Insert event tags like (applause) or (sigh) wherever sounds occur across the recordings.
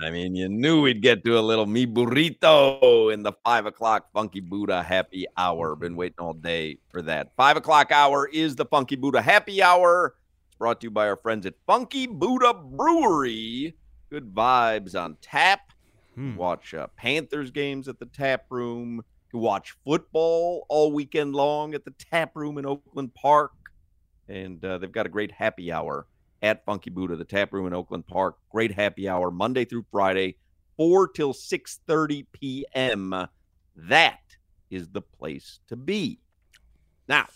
I mean, you knew we'd get to a little mi burrito in the five o'clock Funky Buddha happy hour. Been waiting all day for that. Five o'clock hour is the Funky Buddha happy hour. It's brought to you by our friends at Funky Buddha Brewery. Good vibes on tap. Hmm. Watch uh, Panthers games at the tap room. You watch football all weekend long at the tap room in Oakland Park. And uh, they've got a great happy hour at Funky Buddha, the tap room in Oakland Park. Great happy hour Monday through Friday, 4 till 6:30 p.m. That is the place to be. Now,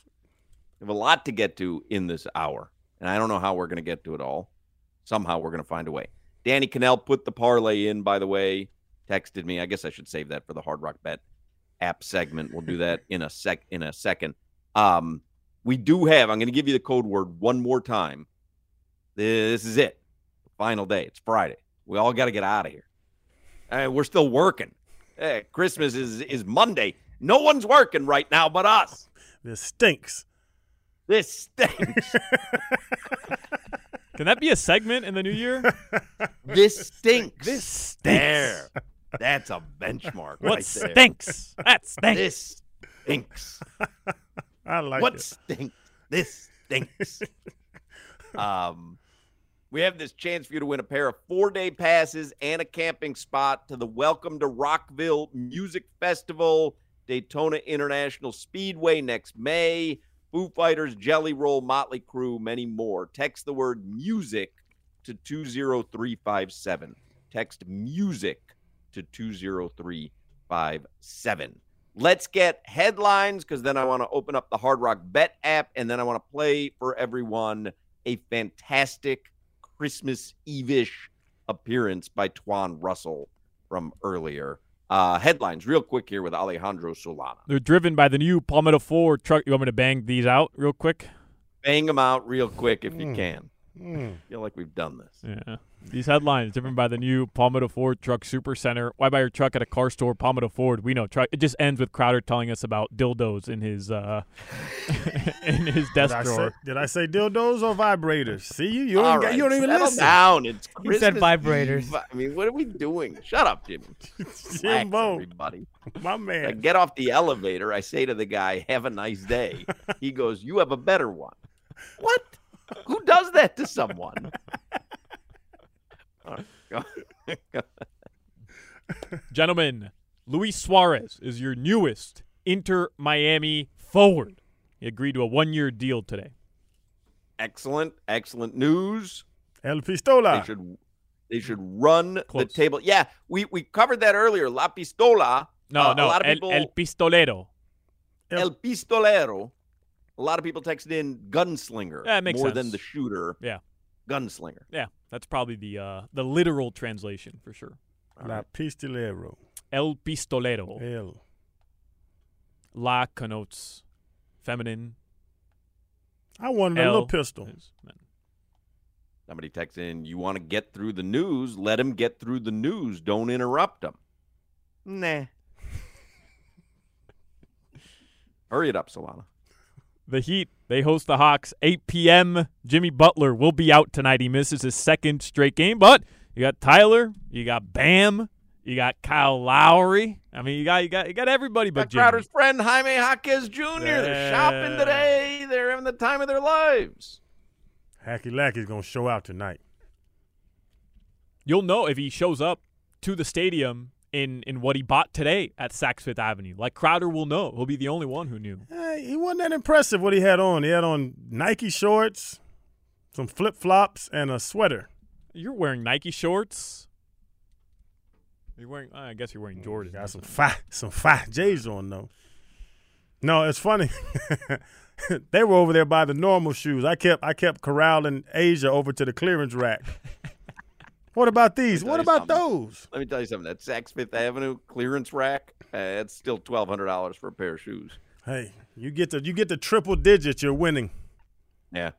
we have a lot to get to in this hour, and I don't know how we're going to get to it all. Somehow we're going to find a way. Danny Kanell put the parlay in, by the way, texted me. I guess I should save that for the Hard Rock Bet app segment. We'll do that in a sec in a second. Um, we do have, I'm going to give you the code word one more time. This is it. Final day. It's Friday. We all got to get out of here. And we're still working. Hey, Christmas is is Monday. No one's working right now but us. This stinks. This stinks. (laughs) Can that be a segment in the new year? this stinks. This stinks. There. That's a benchmark. What right there. stinks? That stinks. This stinks. (laughs) I like what it. stinks? This stinks. (laughs) um, we have this chance for you to win a pair of four day passes and a camping spot to the Welcome to Rockville Music Festival, Daytona International Speedway next May, Foo Fighters, Jelly Roll, Motley Crue, many more. Text the word music to 20357. Text music to 20357. Let's get headlines because then I want to open up the Hard Rock Bet app and then I want to play for everyone a fantastic Christmas Eve-ish appearance by Twan Russell from earlier. Uh, headlines, real quick here with Alejandro Solana. They're driven by the new Palmetto Ford truck. You want me to bang these out real quick? Bang them out real quick if you Mm. can. Mm. I feel like we've done this. Yeah. These headlines driven by the new Palmetto Ford Truck Super Center. Why buy your truck at a car store? Palmetto Ford. We know. Truck. It just ends with Crowder telling us about dildos in his uh (laughs) in his Did desk I, say, drawer. did I say dildos or vibrators? See you. You All don't, got- right, you don't even settle listen. down. It's (laughs) He said vibrators. Eve. I mean, what are we doing? Shut up, Jimmy. (laughs) Relax, Jimbo, everybody. my I man. get off the elevator. I say to the guy, "Have a nice day." He goes, "You have a better one." What? Who does that to someone? All right, go- Gentlemen, Luis Suarez is your newest Inter Miami forward. He agreed to a one year deal today. excellent, excellent news. El Pistola. They Pistola. should they should run Close. the table. Yeah, we we covered that earlier. La Pistola. No, Uh, a no, lot of el, people- el Pistolero. El Pistolero. A lot of people texted in gunslinger Yeah, makes more sense. than the shooter. Yeah. Gunslinger. Yeah, that's probably the uh, the literal translation for sure. La Pistolero. El Pistolero. El. La connotes feminine. I wanted a El little pistol. Somebody texts in, you want to get through the news, let him get through the news. Don't interrupt him. Nah. Hurry it up, Solana. The Heat, they host the Hawks 8 p.m. Jimmy Butler will be out tonight. He misses his second straight game, but you got Tyler, you got Bam, you got Kyle Lowry. I mean, you got you got you got everybody but Got Jimmy. Crowder's friend Jaime Jaquez Jr. They're shopping today. They're having the time of their lives. Hacky Lacky's going to show out tonight. You'll know if he shows up to the stadium in in what he bought today at Saks Fifth Avenue. Like Crowder will know. He'll be the only one who knew. Hey, he wasn't that impressive what he had on. He had on Nike shorts, some flip flops, and a sweater. You're wearing Nike shorts. You're wearing. I guess you're wearing mm, Jordan. Got some fat, some fat J's on though. No, it's funny. (laughs) they were over there by the normal shoes. I kept, I kept corralling Asia over to the clearance rack. (laughs) what about these? What about something. those? Let me tell you something. That Saks Fifth Avenue clearance rack, uh, it's still twelve hundred dollars for a pair of shoes. Hey, you get the, you get the triple digits. You're winning. Yeah.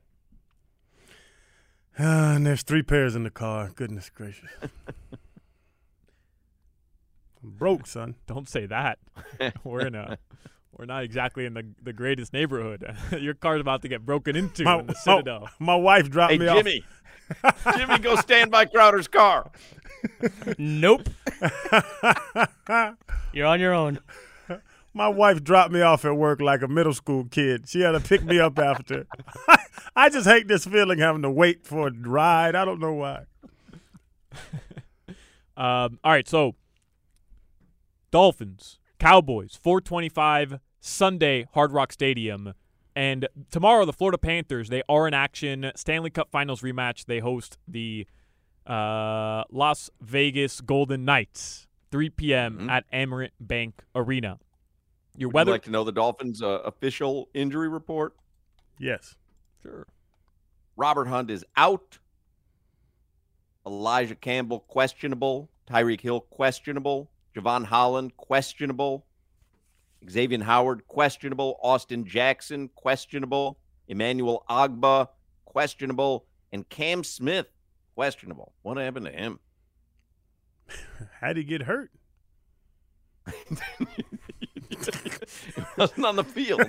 Ah, (sighs) and there's three pairs in the car. Goodness gracious. (laughs) I'm broke, son. Don't say that. (laughs) we're in a. We're not exactly in the the greatest neighborhood. (laughs) Your car's about to get broken into My, in the Citadel. my wife dropped Hey me Jimmy, (laughs) Jimmy, go stand by Crowder's car. Nope. off. (laughs) You're on your own. My wife dropped me off at work like a middle school kid. She had to pick me up after. I just hate this feeling having to wait for a ride. I don't know why. Um, all right, so Dolphins, Cowboys, 425 Sunday, Hard Rock Stadium. And tomorrow, the Florida Panthers, they are in action. Stanley Cup Finals rematch. They host the uh, Las Vegas Golden Knights, 3 p.m. Mhm. at Amerant Bank Arena. Your Would weather. you like to know the Dolphins' uh, official injury report? Yes. sure. Robert Hunt is out. Elijah Campbell questionable. Tyreek Hill questionable. Jevon Holland questionable. Xavier Howard questionable. Austin Jackson questionable. Emmanuel Ogbah questionable. And Cam Smith questionable. What happened to him? (laughs) How'd he get hurt? He (laughs) wasn't on the field.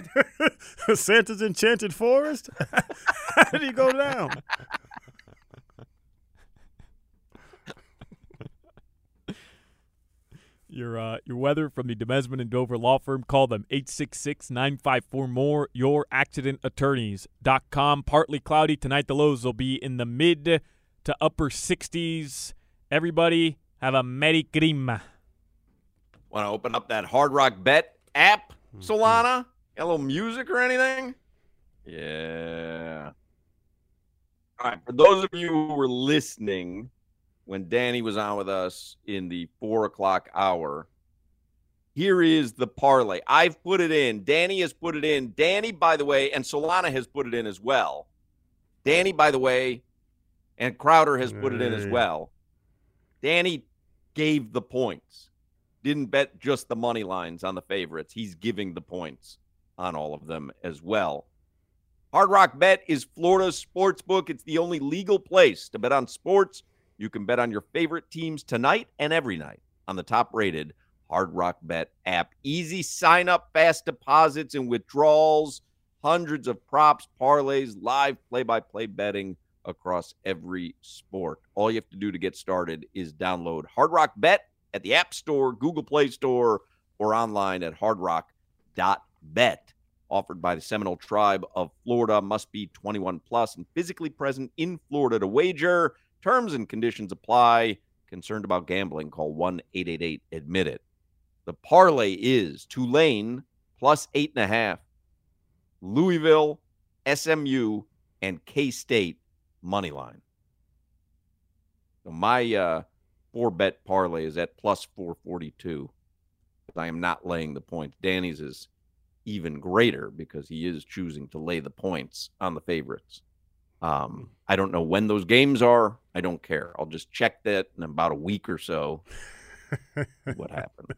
(laughs) Santa's Enchanted Forest? How did he go down? Your uh, your weather from the Demesman and Dover Law Firm. Call them 866-954-MORE. Your accident attorneys.com. Partly cloudy tonight. The lows will be in the mid to upper 60s. Everybody have a Merry Grima. Want to open up that Hard Rock Bet app, Solana? Got a little music or anything? Yeah. All right. For those of you who were listening when Danny was on with us in the four o'clock hour, here is the parlay. I've put it in. Danny has put it in. Danny, by the way, and Solana has put it in as well. Danny, by the way, and Crowder has put it in as mm. well. Danny gave the points didn't bet just the money lines on the favorites. He's giving the points on all of them as well. Hard Rock Bet is Florida's sports book. It's the only legal place to bet on sports. You can bet on your favorite teams tonight and every night on the top rated Hard Rock Bet app. Easy sign up, fast deposits and withdrawals, hundreds of props, parlays, live play by play betting across every sport. All you have to do to get started is download Hard Rock Bet at the App Store, Google Play Store, or online at hardrock.bet. Offered by the Seminole Tribe of Florida, must be 21 plus and physically present in Florida to wager. Terms and conditions apply. Concerned about gambling? Call 1 888 Admit It. The parlay is Tulane plus eight and a half, Louisville, SMU, and K State money line. So my uh, four bet parlay is at plus 442. I am not laying the points. Danny's is even greater because he is choosing to lay the points on the favorites. Um, I don't know when those games are. I don't care. I'll just check that in about a week or so. what happened?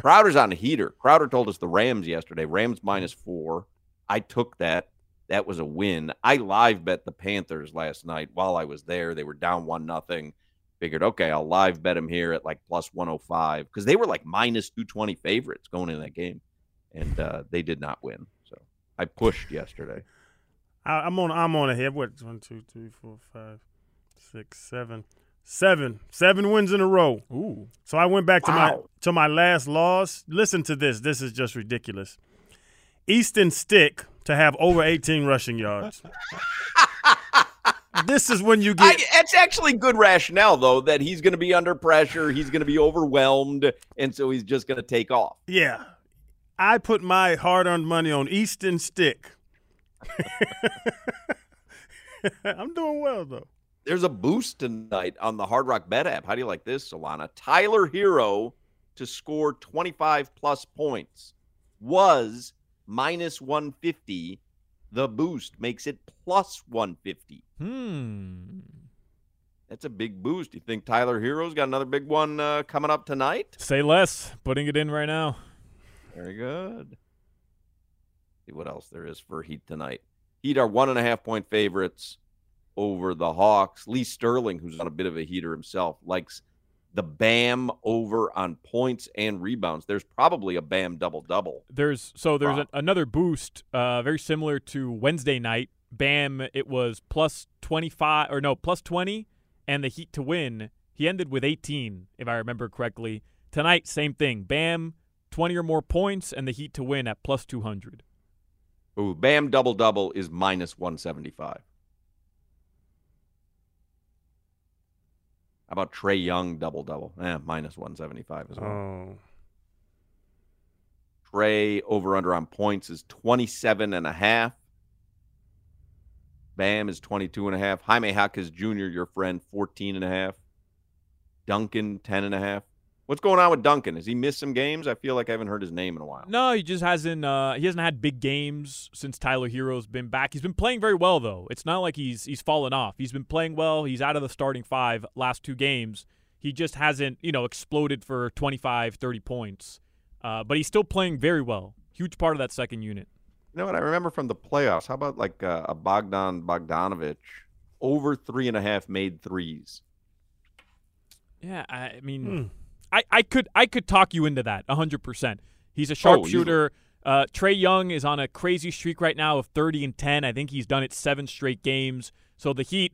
Crowder's on a heater. Crowder told us the Rams yesterday. Rams minus four. I took that. That was a win. I live bet the Panthers last night while I was there. They were down one nothing. Figured, okay, I'll live bet them here at like plus 105 because they were like minus 220 favorites going in that game, and uh, they did not win. So I pushed yesterday. I, I'm on. I'm on ahead. What? One, two, three, four, five, six, seven, seven, seven wins in a row. Ooh. So I went back to my to my last loss. Listen to this. This is just ridiculous. Easton Stick to have over 18 rushing yards. (laughs) this is when you I, get. it's actually good rationale though that he's going to be under pressure, he's going to be overwhelmed, and so he's just going to take off. yeah, I put my hard-earned money on Easton Stick. (laughs) I'm doing well though. There's a boost tonight on the Hard Rock Bet app. How do you like this, Solana? Tyler Herro to score 25 plus points was minus 150. The boost makes it plus 150. Hmm. That's a big boost. You think Tyler Herro's got another big one uh, coming up tonight? Say less. Putting it in right now. Very good. See what else there is for Heat tonight. Heat are one and a half point favorites over the Hawks. Lee Sterling, who's on a bit of a heater himself, likes the Bam over on points and rebounds. There's probably a Bam double double. There's so there's a, another boost, uh, very similar to Wednesday night. Bam, it was plus twenty five or no plus twenty, and the Heat to win. He ended with eighteen, if I remember correctly. Tonight, same thing. Bam, twenty or more points, and the Heat to win at plus two hundred. Ooh, Bam double double is minus 175. How about Trae Young double double? Eh, minus 175 as well. Oh, Trae over under on points is 27 and a half. Bam is 22 and a half. Jaime Jaquez Jr., your friend, 14 and a half. Duncan, 10 and a half. What's going on with Duncan? Has he missed some games? I feel like I haven't heard his name in a while. No, he just hasn't. Uh, he hasn't had big games since Tyler Herro's been back. He's been playing very well though. It's not like he's he's fallen off. He's been playing well. He's out of the starting five last two games. He just hasn't, you know, exploded for 25, 30 points. Uh, but he's still playing very well. Huge part of that second unit. You know what I remember from the playoffs? How about like uh, a Bogdan Bogdanovich over three and a half made threes? Yeah, I, I mean, Hmm. I, I could I could talk you into that 100%. He's a Oh, sharpshooter. uh, Trae Young is on a crazy streak right now of 30 and 10. I think he's done it seven straight games. So the Heat,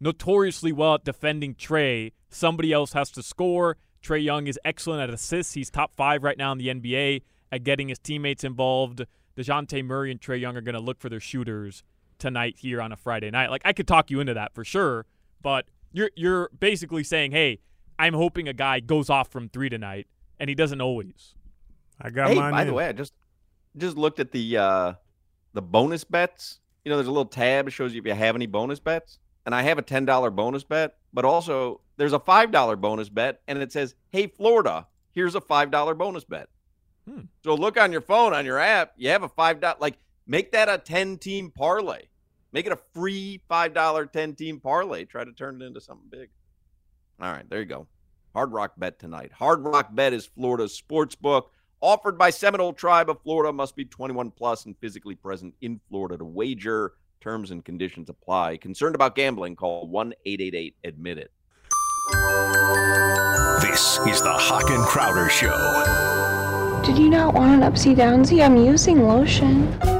notoriously well at defending Trae. Somebody else has to score. Trae Young is excellent at assists. He's top five right now in the NBA at getting his teammates involved. DeJounte Murray and Trae Young are going to look for their shooters tonight here on a Friday night. Like I could talk you into that for sure, but you're you're basically saying, "Hey, I'm hoping a guy goes off from 3 tonight." And he doesn't always. I got hey, mine. by in. the way, I just just looked at the uh the bonus bets. You know, there's a little tab that shows you if you have any bonus bets. And I have a ten dollar bonus bet, but also there's a five dollar bonus bet, and it says, "Hey Florida, here's a five dollar bonus bet." Hmm. So look on your phone on your app. You have a five dot like make that a ten team parlay. Make it a free five dollar ten team parlay. Try to turn it into something big. All right, there you go. Hard Rock Bet tonight. Hard Rock Bet is Florida's sports book offered by Seminole Tribe of Florida. Must be 21 plus and physically present in Florida to wager. Terms and conditions apply. Concerned about gambling? Call one eight eight eight admit it. This is the Hawk and Crowder Show. Did you not want an upsy downsy? I'm using lotion.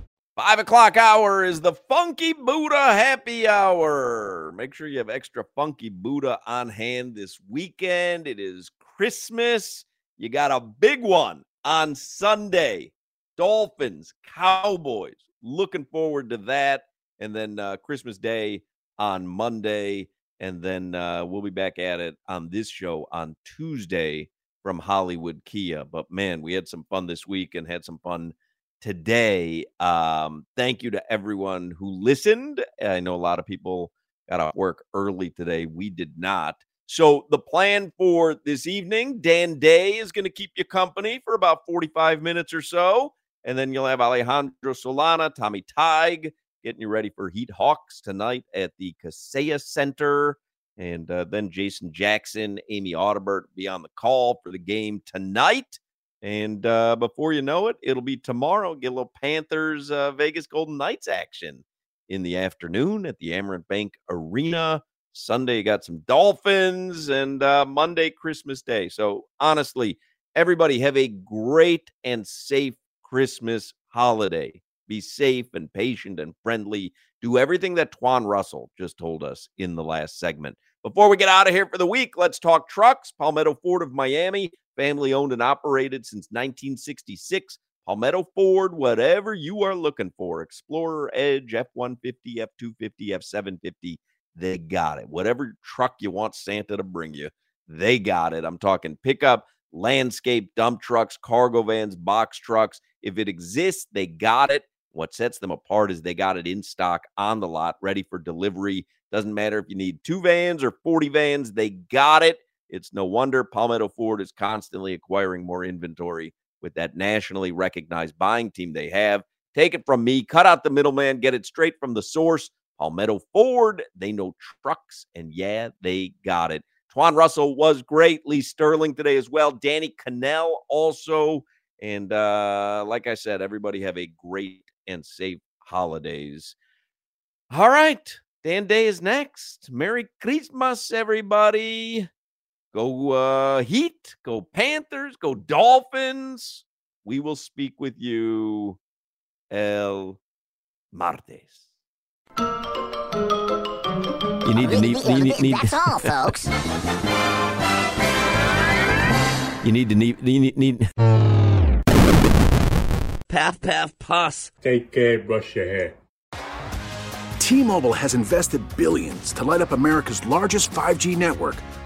Five o'clock hour is the Funky Buddha Happy Hour. Make sure you have extra Funky Buddha on hand this weekend. It is Christmas. You got a big one on Sunday. Dolphins, Cowboys. Looking forward to that. And then uh, Christmas Day on Monday. And then uh, we'll be back at it on this show on Tuesday from Hollywood Kia. But man, we had some fun this week and had some fun today. Um, thank you to everyone who listened. I know a lot of people got to work early today. We did not. So the plan for this evening, Dan Day is going to keep you company for about 45 minutes or so. And then you'll have Alejandro Solana, Tommy Tig, getting you ready for Heat Hawks tonight at the Kaseya Center. And uh, then Jason Jackson, Amy Audibert be on the call for the game tonight. And uh, before you know it, it'll be tomorrow. Get a little Panthers uh, Vegas Golden Knights action in the afternoon at the Amerant Bank Arena. Sunday, you got some Dolphins, and uh, Monday, Christmas Day. So, honestly, everybody have a great and safe Christmas holiday. Be safe and patient and friendly. Do everything that Twan Russell just told us in the last segment. Before we get out of here for the week, let's talk trucks. Palmetto Ford of Miami, family owned and operated since 1966. Palmetto Ford, whatever you are looking for Explorer, Edge, F 150, F 250, F 750 they got it. Whatever truck you want Santa to bring you, they got it. I'm talking pickup, landscape, dump trucks, cargo vans, box trucks. If it exists, they got it. What sets them apart is they got it in stock on the lot, ready for delivery. Doesn't matter if you need two vans or 40 vans, they got it. It's no wonder Palmetto Ford is constantly acquiring more inventory with that nationally recognized buying team they have. Take it from me, cut out the middleman, get it straight from the source. Palmetto Ford, they know trucks, and yeah, they got it. Twan Russell was great. Lee Sterling today as well. Danny Kanell also. And uh, like I said, everybody have a great and safe holidays. All right. Dan Day is next. Merry Christmas, everybody. Go uh, Heat, go Panthers, go Dolphins. We will speak with you el martes. You need to need, you need, need That's all, folks. (laughs) you need to need you need, need Path, path, puss. Take care, brush your hair. T-Mobile has invested billions to light up America's largest 5G network